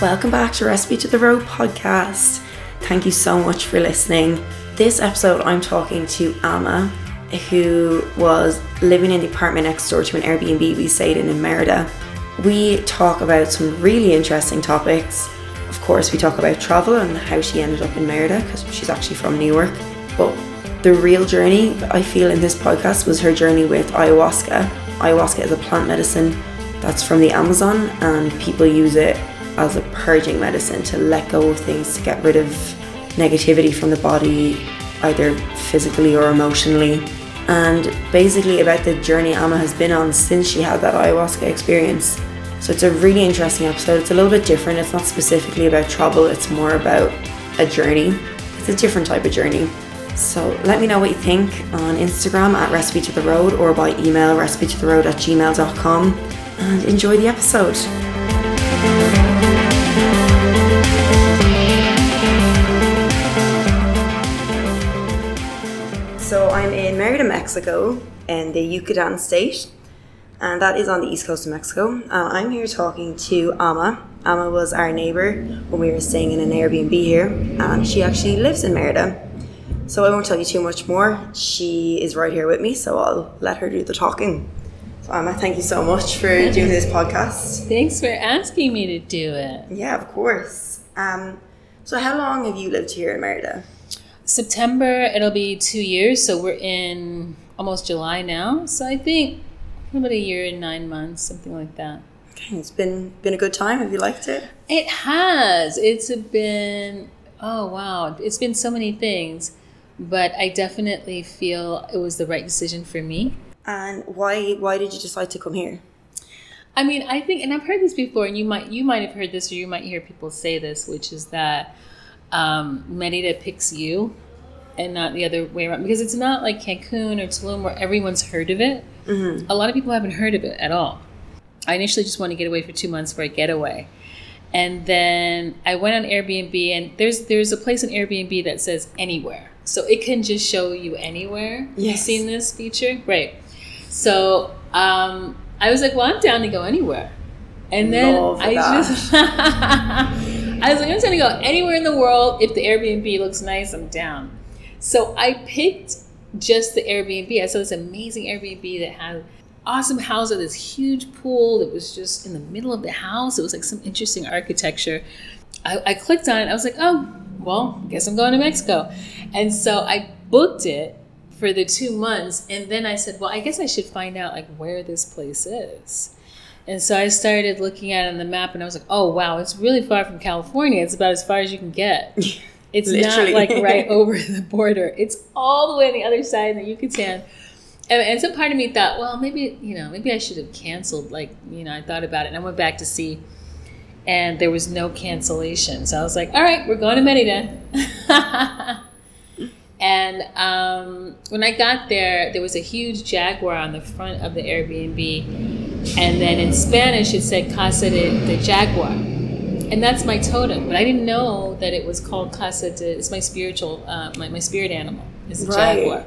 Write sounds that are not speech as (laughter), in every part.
Welcome back to Recipe to the Road podcast. Thank you so much for listening. This episode, I'm talking to Ama, who was living in the apartment next door to an Airbnb we stayed in in Merida. We talk about some really interesting topics. Of course, we talk about travel and how she ended up in Merida because she's actually from New York. But the real journey, I feel, in this podcast was her journey with ayahuasca. Ayahuasca is a plant medicine that's from the Amazon, and people use it as a purging medicine to let go of things, to get rid of negativity from the body, either physically or emotionally. And basically, about the journey Ama has been on since she had that ayahuasca experience. So, it's a really interesting episode. It's a little bit different. It's not specifically about travel, it's more about a journey. It's a different type of journey. So let me know what you think on Instagram at recipe to the road or by email recipe to the road at gmail.com and enjoy the episode. So I'm in Merida, Mexico, in the Yucatan state, and that is on the east coast of Mexico. Uh, I'm here talking to Ama. Ama was our neighbor when we were staying in an Airbnb here, and she actually lives in Merida. So I won't tell you too much more. She is right here with me, so I'll let her do the talking. So Ama, thank you so much for doing this podcast. Thanks for asking me to do it. Yeah, of course. Um, so how long have you lived here in Merida? September, it'll be two years, so we're in almost July now. So I think about a year and nine months, something like that. Okay, it's been been a good time. Have you liked it? It has. It's been oh wow. It's been so many things, but I definitely feel it was the right decision for me. And why why did you decide to come here? I mean, I think, and I've heard this before, and you might you might have heard this, or you might hear people say this, which is that um, Merida picks you, and not the other way around, because it's not like Cancun or Tulum where everyone's heard of it. Mm-hmm. A lot of people haven't heard of it at all. I initially just wanted to get away for two months for a getaway, and then I went on Airbnb, and there's there's a place on Airbnb that says anywhere, so it can just show you anywhere. You've Yes. seen this feature, great. So um, I was like, well, I'm down to go anywhere. And then Love I that. just, (laughs) I was like, I'm just gonna go anywhere in the world. If the Airbnb looks nice, I'm down. So I picked just the Airbnb. I saw this amazing Airbnb that had awesome house with this huge pool that was just in the middle of the house. It was like some interesting architecture. I, I clicked on it. I was like, oh, well, guess I'm going to Mexico. And so I booked it for the two months. And then I said, well, I guess I should find out like where this place is. And so I started looking at it on the map and I was like, oh, wow, it's really far from California. It's about as far as you can get. (laughs) It's not like right (laughs) over the border. It's all the way on the other side of the Yucatan. And, and so part of me thought, well, maybe, you know, maybe I should have canceled. Like, you know, I thought about it and I went back to see and there was no cancellation. So I was like, all right, we're going to Merida. (laughs) and um, when I got there, there was a huge jaguar on the front of the Airbnb. And then in Spanish, it said Casa de, de Jaguar. And that's my totem. But I didn't know that it was called Casa de, it's my spiritual, uh, my, my spirit animal is a Right. jaguar.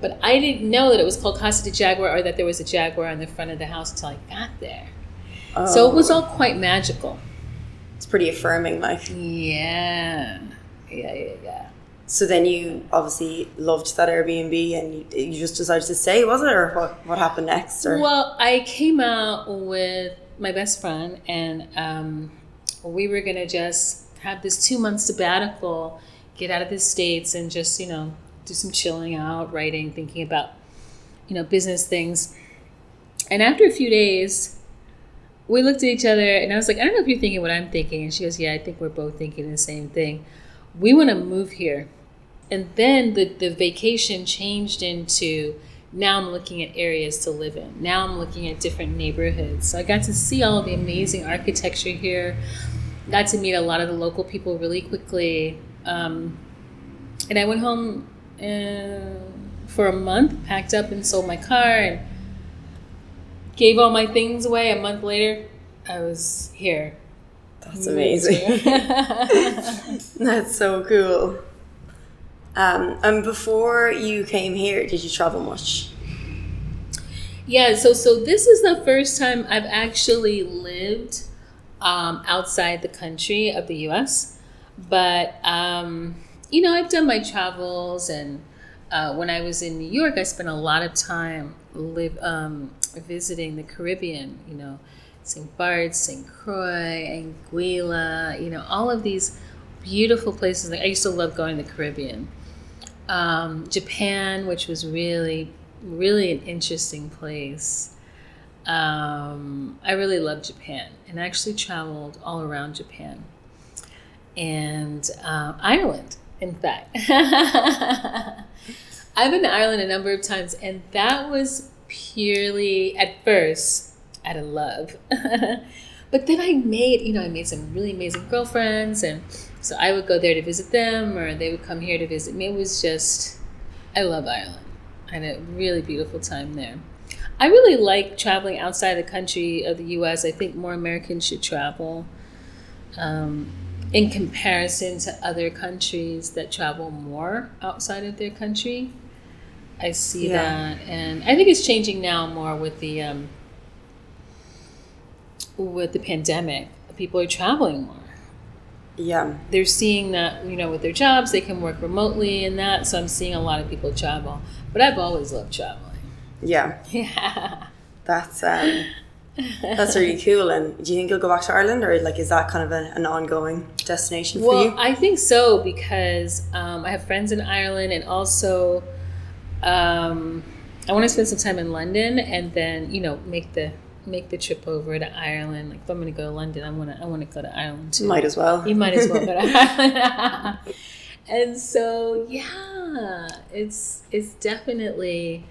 But I didn't know that it was called Casa de Jaguar or that there was a jaguar on the front of the house until I got there. Oh. So it was all quite magical. it's pretty affirming. Like Yeah. Yeah, yeah, yeah. So, then you obviously loved that Airbnb, and you, you just decided to stay, was it, or what? What happened next? Or Well, I came out with my best friend, and um, we were going to just have this two month sabbatical, get out of the States, and just, you know, do some chilling out, writing, thinking about, you know, business things. And after a few days, we looked at each other, and I was like, I don't know if you're thinking what I'm thinking. And she goes, Yeah, I think we're both thinking the same thing. We want to move here. And then the, the vacation changed into now I'm looking at areas to live in. Now I'm looking at different neighborhoods. So I got to see all the amazing architecture here. Got to meet a lot of the local people really quickly. Um, and I went home uh, for a month, packed up and sold my car, and gave all my things away. A month later, I was here. That's amazing. (laughs) that's so cool. Um, and before you came here, did you travel much? Yeah, so so this is the first time I've actually lived um, outside the country of the U.S. But um, you know, I've done my travels, and uh, when I was in New York, I spent a lot of time live um, visiting the Caribbean. You know, St. Bart's, St. Croix, Anguilla. You know, all of these beautiful places. I used to love going to the Caribbean. Um, Japan, which was really, really an interesting place. Um, I really love Japan and actually traveled all around Japan and uh, Ireland, in fact. (laughs) I've been to Ireland a number of times, and that was purely at first out of love. (laughs) but then I made, you know, I made some really amazing girlfriends, and so I would go there to visit them, or they would come here to visit me. It was just, I love Ireland. I had a really beautiful time there. I really like traveling outside the country of the U.S. I think more Americans should travel. Um, in comparison to other countries that travel more outside of their country. I see yeah. that, and I think it's changing now more with the um, with the pandemic. People are traveling more. Yeah, they're seeing that you know with their jobs they can work remotely and that. So I'm seeing a lot of people travel. But I've always loved traveling. Yeah, (laughs) yeah. That's um, that's really cool. And do you think you'll go back to Ireland, or like is that kind of a, an ongoing destination for well, you? I think so because um, I have friends in Ireland, and also um, I want to spend some time in London, and then you know make the make the trip over to Ireland. Like if I'm going to go to London, I want to I want to go to Ireland too. Might as well. You might as well go to (laughs) Ireland. and so yeah, it's it's definitely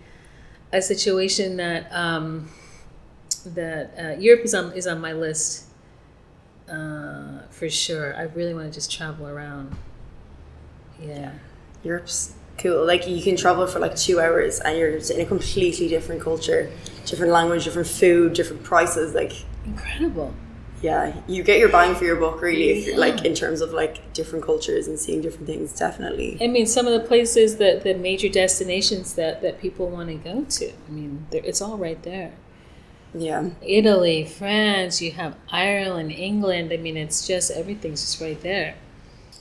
a situation that. Um, that uh, Europe is on is on my list uh, for sure. I really want to just travel around. Yeah, Europe's cool. Like you can travel for like two hours and you're in a completely different culture, different language, different food, different prices. Like incredible. Yeah, you get your bang for your buck, really. Like in terms of like different cultures and seeing different things, definitely. I mean, some of the places that the major destinations that that people want to go to. I mean, it's all right there. Yeah. Italy, France, you have Ireland, England. I mean, it's just everything's just right there.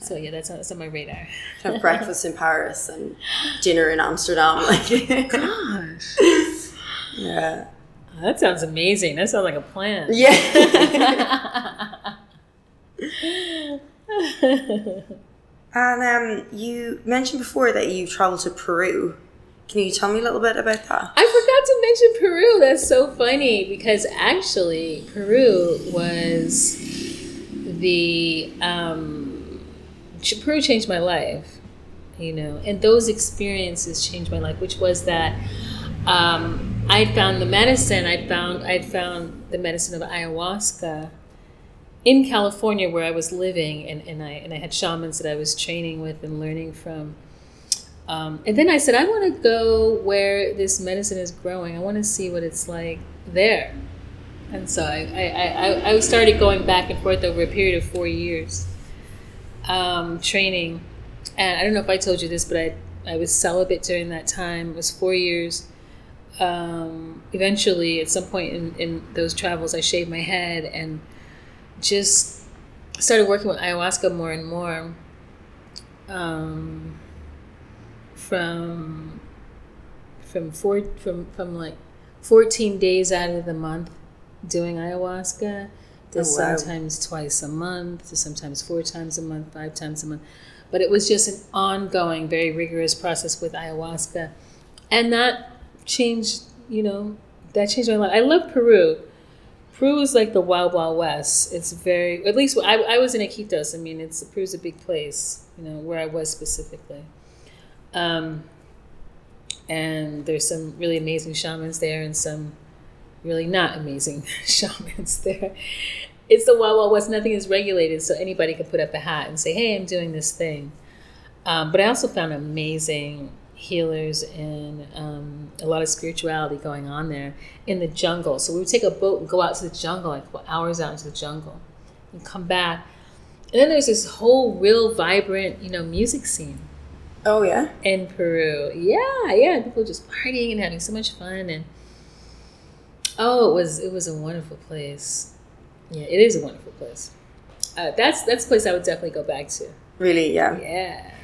So yeah, that's on, that's on my radar. Have breakfast in Paris and dinner in Amsterdam. (laughs) Like, gosh. (laughs) Yeah. Oh, that sounds amazing. That sounds like a plan. Yeah. (laughs) and um, you mentioned before that you traveled to Peru. Can you tell me a little bit about that? I forgot to mention Peru. That's so funny because actually, Peru was the. Um, Peru changed my life, you know, and those experiences changed my life, which was that um, I found the medicine, I found, I'd found the medicine of ayahuasca in California where I was living, and, and, I, and I had shamans that I was training with and learning from um, and then I said, I want to go where this medicine is growing. I want to see what it's like there. And so I, I, I, I started going back and forth over a period of four years, um, training. And I don't know if I told you this, but I, I was celibate during that time. It was four years. Um, eventually, at some point in, in those travels, I shaved my head and just started working with ayahuasca more and more. Um, from from four from from like 14 days out of the month doing ayahuasca oh, wow. sometimes twice a month sometimes four times a month five times a month. But it was just an ongoing very rigorous process with ayahuasca. And that changed you know that changed my life. I love peru. Peru is like the wild wild west. It's very at least i, I was in iquitos. I mean it's peru's a big place you know where i was specifically. Um, and there's some really amazing shamans there and some really not amazing (laughs) shamans there. It's the Wild Wild West. Nothing is regulated, so anybody can put up a hat and say, "Hey, I'm doing this thing." Um, but I also found amazing healers and um, a lot of spirituality going on there in the jungle. So we would take a boat and go out to the jungle, like hours out into the jungle, and come back. And then there's this whole real vibrant, you know, music scene Oh yeah. In Peru. Yeah, yeah. People just partying and having so much fun and oh it was it was a wonderful place. Yeah, it is a wonderful place. Uh, that's that's a place I would definitely go back to. Really, yeah. Yeah.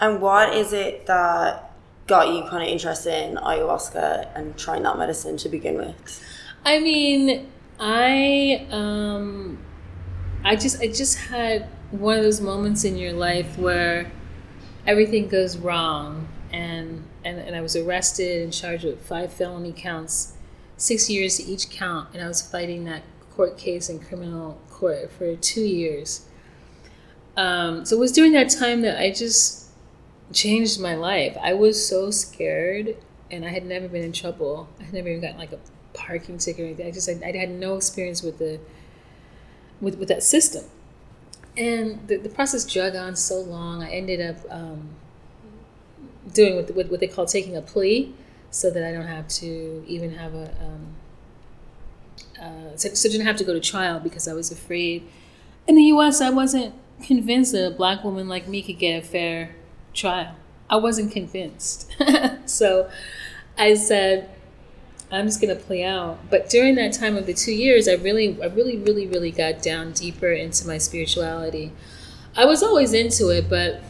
And what is it that got you kind of interested in ayahuasca and trying that medicine to begin with? I mean, I um, I just I just had one of those moments in your life where everything goes wrong, and and, and I was arrested and charged with five felony counts, six years to each count, and I was fighting that court case in criminal court for two years. Um, so it was during that time that I just changed my life. I was so scared, and I had never been in trouble. I had never even gotten like a parking ticket or anything. I just I, I had no experience with the with with that system, and the, the process drug on so long. I ended up um, doing what, what what they call taking a plea, so that I don't have to even have a um, uh, so, so didn't have to go to trial because I was afraid. In the U.S., I wasn't convinced that a black woman like me could get a fair trial. I wasn't convinced. (laughs) so I said, I'm just gonna play out. But during that time of the two years, I really, I really, really, really got down deeper into my spirituality. I was always into it, but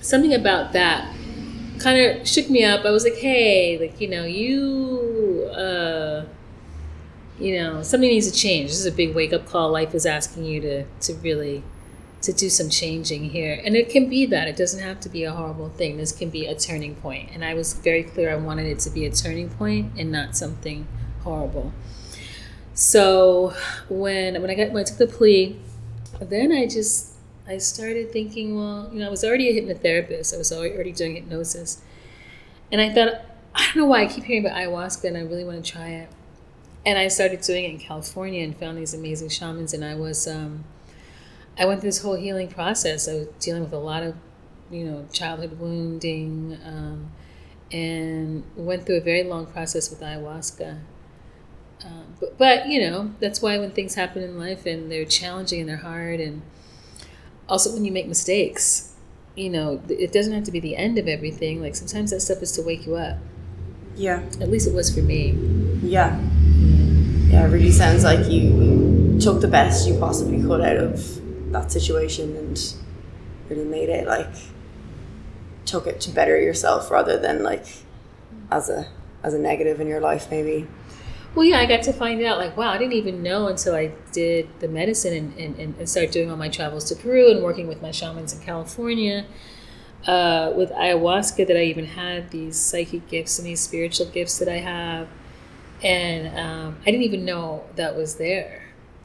something about that kind of shook me up. I was like, hey, like you know, you, uh, you know, something needs to change. This is a big wake up call. Life is asking you to to really to do some changing here. And it can be that. It doesn't have to be a horrible thing. This can be a turning point. And I was very clear I wanted it to be a turning point and not something horrible. So when when I got when I took the plea, then I just I started thinking, well, you know, I was already a hypnotherapist. I was already doing hypnosis. And I thought, I don't know why I keep hearing about ayahuasca and I really want to try it. And I started doing it in California and found these amazing shamans and I was um, I went through this whole healing process. I was dealing with a lot of, you know, childhood wounding, um, and went through a very long process with ayahuasca. Um, but, but you know, that's why when things happen in life and they're challenging and they're hard, and also when you make mistakes, you know, it doesn't have to be the end of everything. Like sometimes that stuff is to wake you up. Yeah. At least it was for me. Yeah. Yeah, it really sounds like you took the best you possibly could out of that situation and really made it like took it to better yourself rather than like as a as a negative in your life maybe well yeah i got to find out like wow i didn't even know until i did the medicine and, and, and started doing all my travels to peru and working with my shamans in california uh, with ayahuasca that i even had these psychic gifts and these spiritual gifts that i have and um, i didn't even know that was there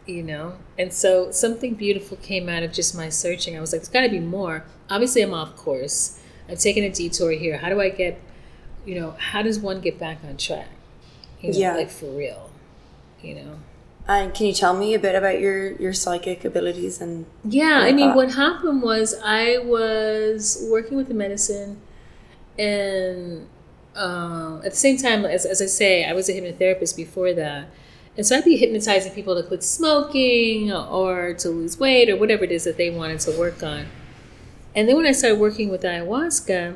you know? And so something beautiful came out of just my searching. I was like, there's got to be more. Obviously, I'm off course. I've taken a detour here. How do I get, you know, how does one get back on track? You know, yeah. Like for real, you know? And can you tell me a bit about your, your psychic abilities and? Yeah, I mean, what happened was I was working with the medicine, and uh, at the same time, as, as I say, I was a hypnotherapist before that. And so I'd be hypnotizing people to quit smoking or to lose weight or whatever it is that they wanted to work on. And then when I started working with ayahuasca,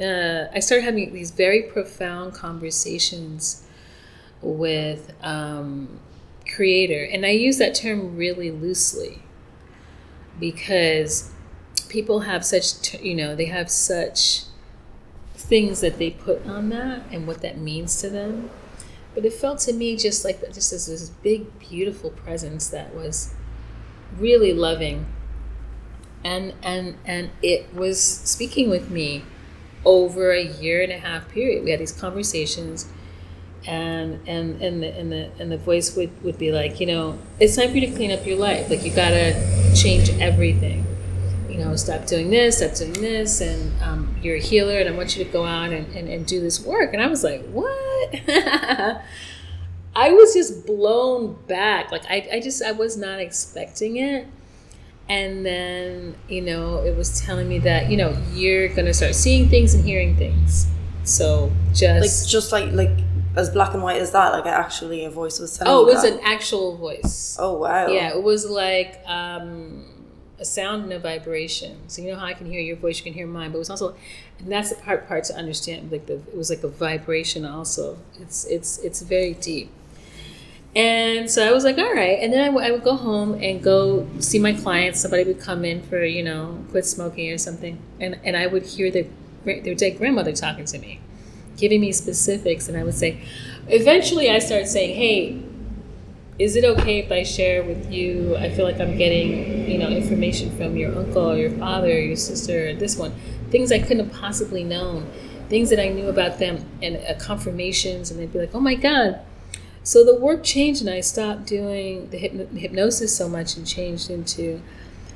uh, I started having these very profound conversations with um, creator. And I use that term really loosely because people have such, you know, they have such things that they put on that and what that means to them but it felt to me just like just as this big, beautiful presence that was really loving, and and and it was speaking with me over a year and a half period. We had these conversations, and and and the and the and the voice would would be like, you know, it's time for you to clean up your life. Like you gotta change everything. You know, stop doing this, stop doing this, and um, you're a healer, and I want you to go out and, and, and do this work. And I was like, what? (laughs) I was just blown back. Like I, I just I was not expecting it. And then, you know, it was telling me that, you know, you're gonna start seeing things and hearing things. So just like just like like as black and white as that, like actually a voice was telling. Oh, it was that. an actual voice. Oh wow. Yeah, it was like um a sound and a vibration. So you know how I can hear your voice, you can hear mine, but it was also, and that's the hard part to understand. Like the, it was like a vibration. Also, it's it's it's very deep. And so I was like, all right. And then I, w- I would go home and go see my clients. Somebody would come in for, you know, quit smoking or something. And, and I would hear their, their dead grandmother talking to me, giving me specifics. And I would say, eventually I started saying, hey, is it okay if I share with you? I feel like I'm getting, you know, information from your uncle or your father or your sister or this one. Things I couldn't have possibly known. Things that I knew about them and uh, confirmations. And they'd be like, oh my God so the work changed, and I stopped doing the hypno- hypnosis so much and changed into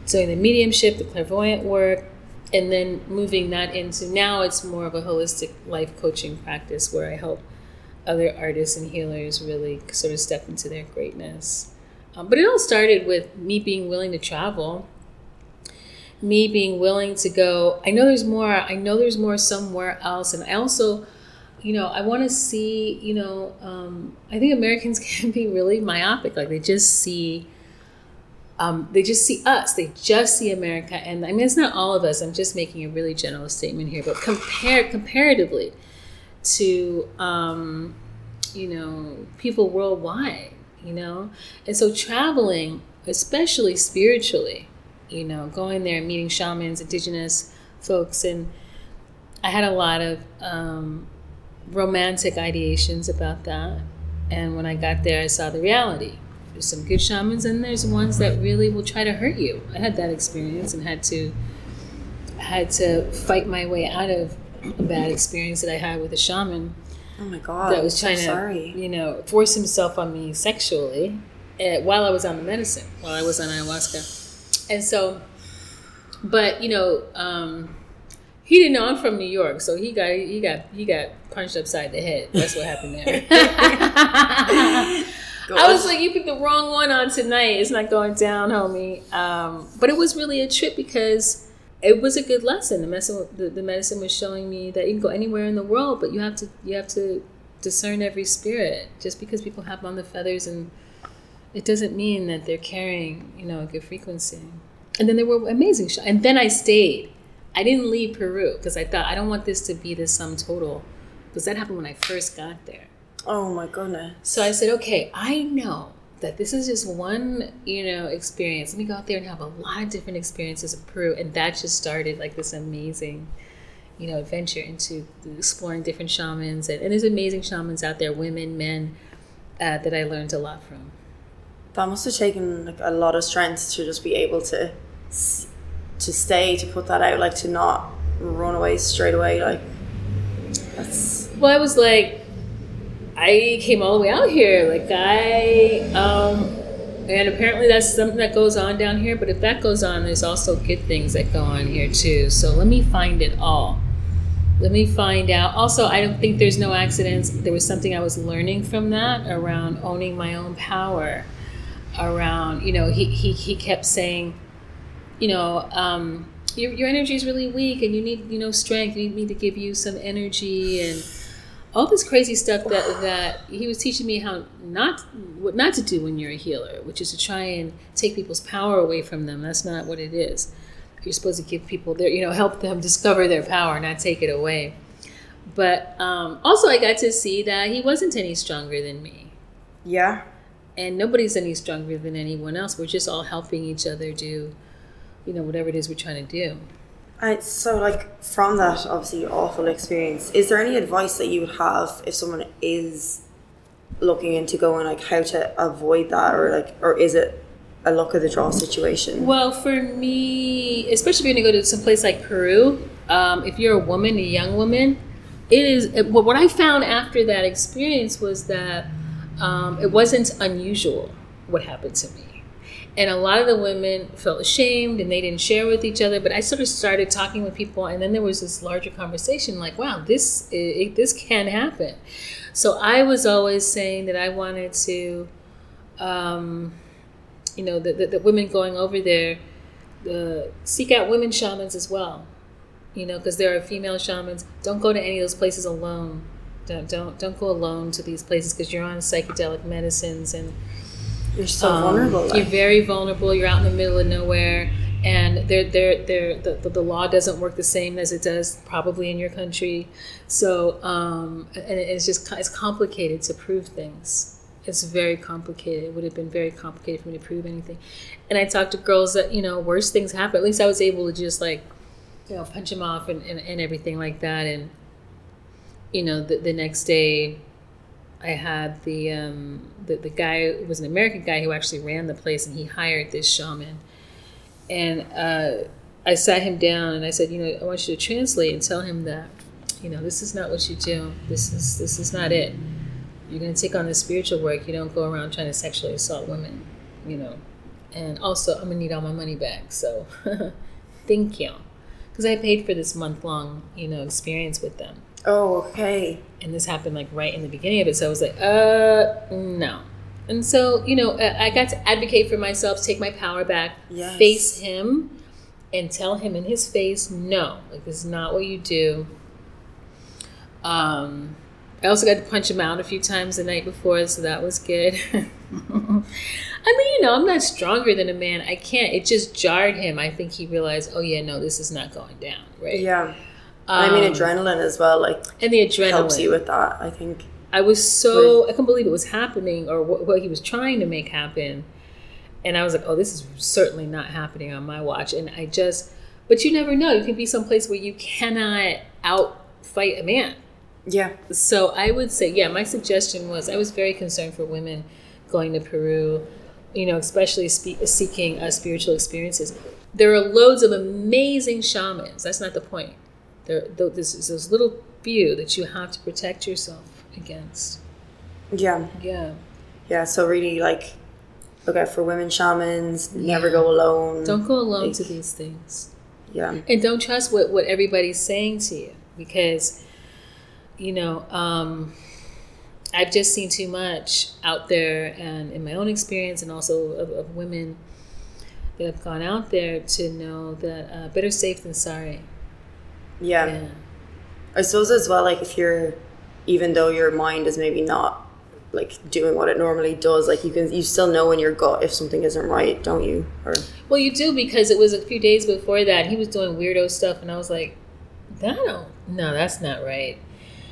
doing the mediumship, the clairvoyant work, and then moving that into now it's more of a holistic life coaching practice where I help other artists and healers really sort of step into their greatness. Um, but it all started with me being willing to travel, me being willing to go. I know there's more. I know there's more somewhere else, and I also you know, I want to see, you know, um, I think Americans (laughs) can be really myopic. Like they just see, um, they just see us. They just see America. And I mean, it's not all of us. I'm just making a really general statement here. But compare comparatively to, um, you know, people worldwide, you know, and so traveling, especially spiritually, you know, going there and meeting shamans, indigenous folks, and I had a lot of um, romantic ideations about that. And when I got there, I saw the reality. There's some good shamans, and there's ones that really will try to hurt you. I had that experience and had to had to fight my way out of a bad experience that I had with a shaman. Oh my god! That was trying so to, sorry. you know, force himself on me sexually uh, while I was on the medicine, while I was on ayahuasca, and so, but you know, um, he didn't know I'm from New York, so he got he got he got punched upside the head. That's what happened there. (laughs) (laughs) I was like, you picked the wrong one on tonight. It's not going down, homie. Um, but it was really a trip because it was a good lesson. The medicine, the, the medicine was showing me that you can go anywhere in the world, but you have to you have to discern every spirit. Just because people have on the feathers and it doesn't mean that they're carrying, you know, a good frequency. And then there were amazing shots. And then I stayed. I didn't leave Peru because I thought I don't want this to be the sum total because that happened when I first got there. Oh my goodness. So I said, okay, I know that this is just one, you know, experience. Let me go out there and have a lot of different experiences of Peru, and that just started like this amazing, you know, adventure into exploring different shamans, and, and there's amazing shamans out there, women, men, uh, that I learned a lot from. That must have taken like a lot of strength to just be able to to stay, to put that out, like to not run away straight away. Like that's Well, I was like, I came all the way out here. Like I, um, and apparently that's something that goes on down here. But if that goes on, there's also good things that go on here too. So let me find it all. Let me find out. Also, I don't think there's no accidents. There was something I was learning from that around owning my own power. Around, you know, he he, he kept saying, you know, um, your, your energy is really weak and you need, you know, strength. You need me to give you some energy and all this crazy stuff that, that he was teaching me how not what not to do when you're a healer, which is to try and take people's power away from them. That's not what it is. You're supposed to give people their, you know, help them (laughs) discover their power, not take it away. But um, also, I got to see that he wasn't any stronger than me yeah. and nobody's any stronger than anyone else. We're just all helping each other do, you know, whatever it is we're trying to do. And so, like from that obviously awful experience, is there any advice that you would have if someone is looking into going like how to avoid that, or like, or is it a luck of the draw situation? Well, for me, especially if you're going to go to some place like Peru, um, if you're a woman, a young woman, it is what I found after that experience was that um, it wasn't unusual what happened to me. And a lot of the women felt ashamed and they didn't share with each other. But I sort of started talking with people, and then there was this larger conversation like, wow, this, it, this can happen. So I was always saying that I wanted to, um, you know, the, the, the women going over there, uh, seek out women shamans as well. You know, because there are female shamans. Don't go to any of those places alone. Don't don't don't go alone to these places because you're on psychedelic medicines and You're so um, vulnerable. You're very vulnerable. You're out in the middle of nowhere, and they're, they're, they're, the, the, the law doesn't work the same as it does probably in your country. So, um, and it's just it's complicated to prove things. It's very complicated. It would have been very complicated for me to prove anything. And I talked to girls that, you know, worse things happen. At least I was able to just like, you know, punch them off and, and, and everything like that. And, you know, the, the next day I had the, um, the, the guy, was an American guy who actually ran the place and he hired this shaman. And uh, I sat him down and I said, you know, I want you to translate and tell him that, you know, this is not what you do. This is, this is not it you're going to take on the spiritual work. You don't go around trying to sexually assault women, you know. And also, I'm to need all my money back. So, (laughs) thank you. Because I paid for this month long, you know, experience with them. Oh, okay. And this happened like right in the beginning of it. So I was like, uh, no. And so, you know, I got to advocate for myself, take my power back, yes. face him, and tell him in his face, no, like this is not what you do. Um, I also got to punch him out a few times the night before, so that was good. (laughs) I mean, you know, I'm not stronger than a man. I can't. It just jarred him. I think he realized, oh yeah, no, this is not going down, right? Yeah. Um, I mean, adrenaline as well, like and the adrenaline helps you with that. I think. I was so I couldn't believe it was happening, or what, what he was trying to make happen, and I was like, oh, this is certainly not happening on my watch. And I just, but you never know. You can be someplace where you cannot outfight a man yeah. So I would say, yeah, my suggestion was I was very concerned for women going to Peru, you know, especially spe- seeking uh, spiritual experiences. There are loads of amazing shamans. That's not the point. There, there's, there's little few that you have to protect yourself against. Yeah. Yeah. Yeah. So really, like, look out for women shamans. Never go alone. Don't go alone like, to these things. Yeah. And don't trust what what everybody's saying to you because you know, um, I've just seen too much out there, and in my own experience, and also of, of women that have gone out there to know that uh, better safe than sorry. Yeah. yeah. I suppose as well, like if you're, even though your mind is maybe not like doing what it normally does, like you can, you still know in your gut if something isn't right, don't you? Or well, you do because it was a few days before that he was doing weirdo stuff, and I was like, that don't, no, that's not right.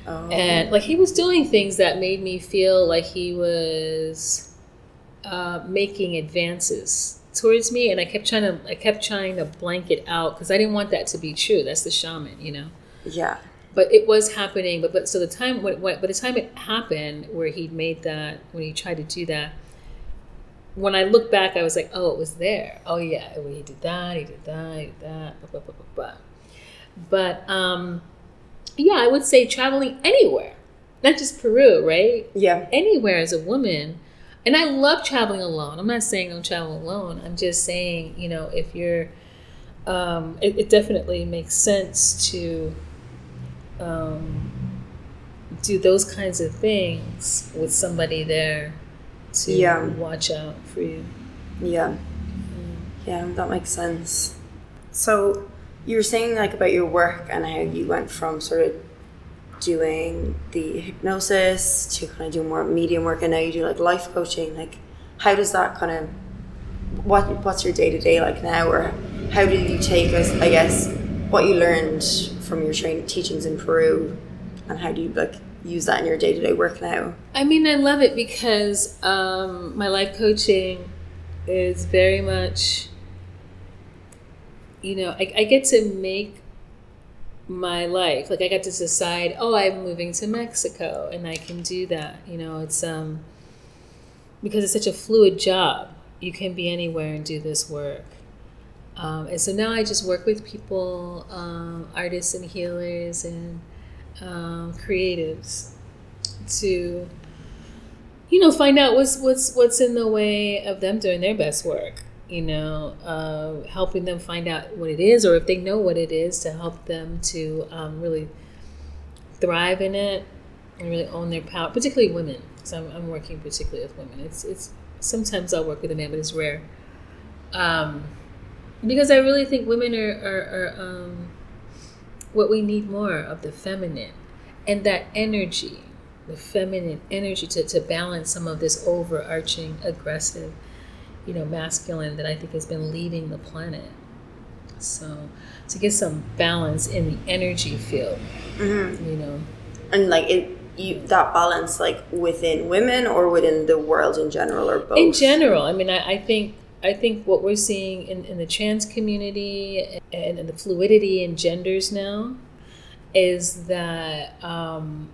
Oh. And like he was doing things that made me feel like he was uh, making advances towards me, and I kept trying to I kept trying to blank it out because I didn't want that to be true. That's the shaman, you know. Yeah. But it was happening. But but so the time when, when by the time it happened, where he made that when he tried to do that, when I look back, I was like, oh, it was there. Oh yeah, he did that. He did that. He did that. Blah, blah, blah, blah, blah. But um, yeah, I would say traveling anywhere, not just Peru, right? Yeah. Anywhere as a woman. And I love traveling alone. I'm not saying don't travel alone. I'm just saying, you know, if you're, um, it, it definitely makes sense to um, do those kinds of things with somebody there to yeah. watch out for you. Yeah. Mm. Yeah, that makes sense. So, you were saying like about your work and how you went from sort of doing the hypnosis to kind of do more medium work and now you do like life coaching like how does that kind of what what's your day-to-day like now or how did you take us i guess what you learned from your training teachings in peru and how do you like use that in your day-to-day work now? I mean i love it because um, my life coaching is very much you know, I, I get to make my life. Like I got to decide, oh, I'm moving to Mexico, and I can do that. You know, it's um because it's such a fluid job. You can be anywhere and do this work. Um, and so now I just work with people, um, artists and healers and um, creatives, to you know find out what's what's what's in the way of them doing their best work you know, uh, helping them find out what it is, or if they know what it is, to help them to um, really thrive in it and really own their power, particularly women. So I'm, I'm working particularly with women. It's it's sometimes I'll work with a man, but it's rare. Um, because I really think women are are, are um, what we need more of the feminine, and that energy, the feminine energy to to balance some of this overarching aggressive you know, masculine that I think has been leading the planet. So to get some balance in the energy field, mm-hmm. you know, and like it you that balance like within women or within the world in general or both? In general, I mean, I, I think I think what we're seeing in, in the trans community and, and the fluidity in genders now is that um,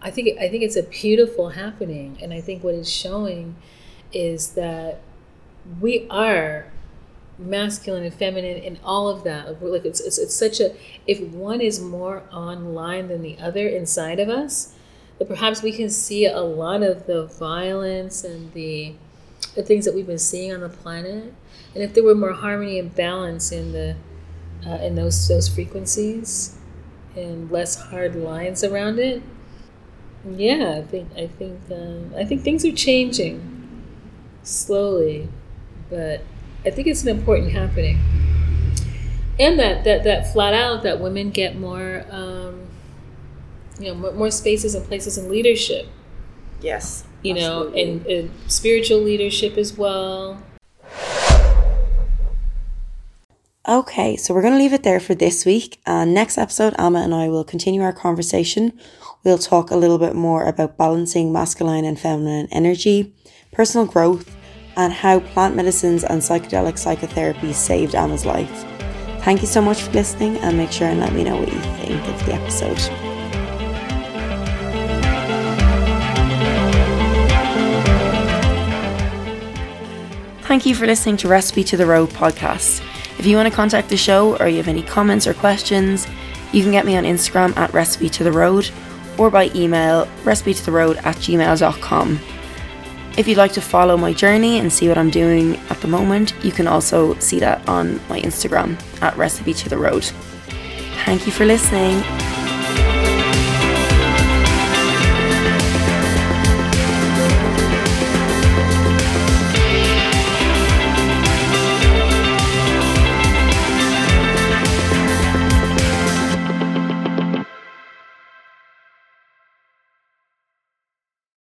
I think I think it's a beautiful happening, and I think what it's showing is that we are masculine and feminine and all of that. Like it's, it's it's such a if one is more online than the other inside of us, that perhaps we can see a lot of the violence and the the things that we've been seeing on the planet. And if there were more harmony and balance in the uh, in those those frequencies and less hard lines around it, yeah, I think I think um, I think things are changing slowly, but I think it's an important happening. And that that that flat out that women get more, um, you know, more, more spaces and places in leadership. Yes. You know, and, and spiritual leadership as well. Okay, so we're going to leave it there for this week. And next episode, Ama and I will continue our conversation. We'll talk a little bit more about balancing masculine and feminine energy, personal growth, and how plant medicines and psychedelic psychotherapy saved Ama's life. Thank you so much for listening, and make sure and let me know what you think of the episode. Thank you for listening to Recipe to the Road podcast. If you want to contact the show or you have any comments or questions, you can get me on Instagram at recipe to the road or by email recipe to the road at gmail.com. If you'd like to follow my journey and see what I'm doing at the moment, you can also see that on my Instagram at recipe to the road. Thank you for listening.